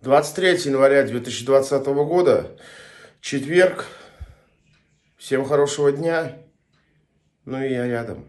23 января 2020 года, четверг. Всем хорошего дня. Ну и я рядом.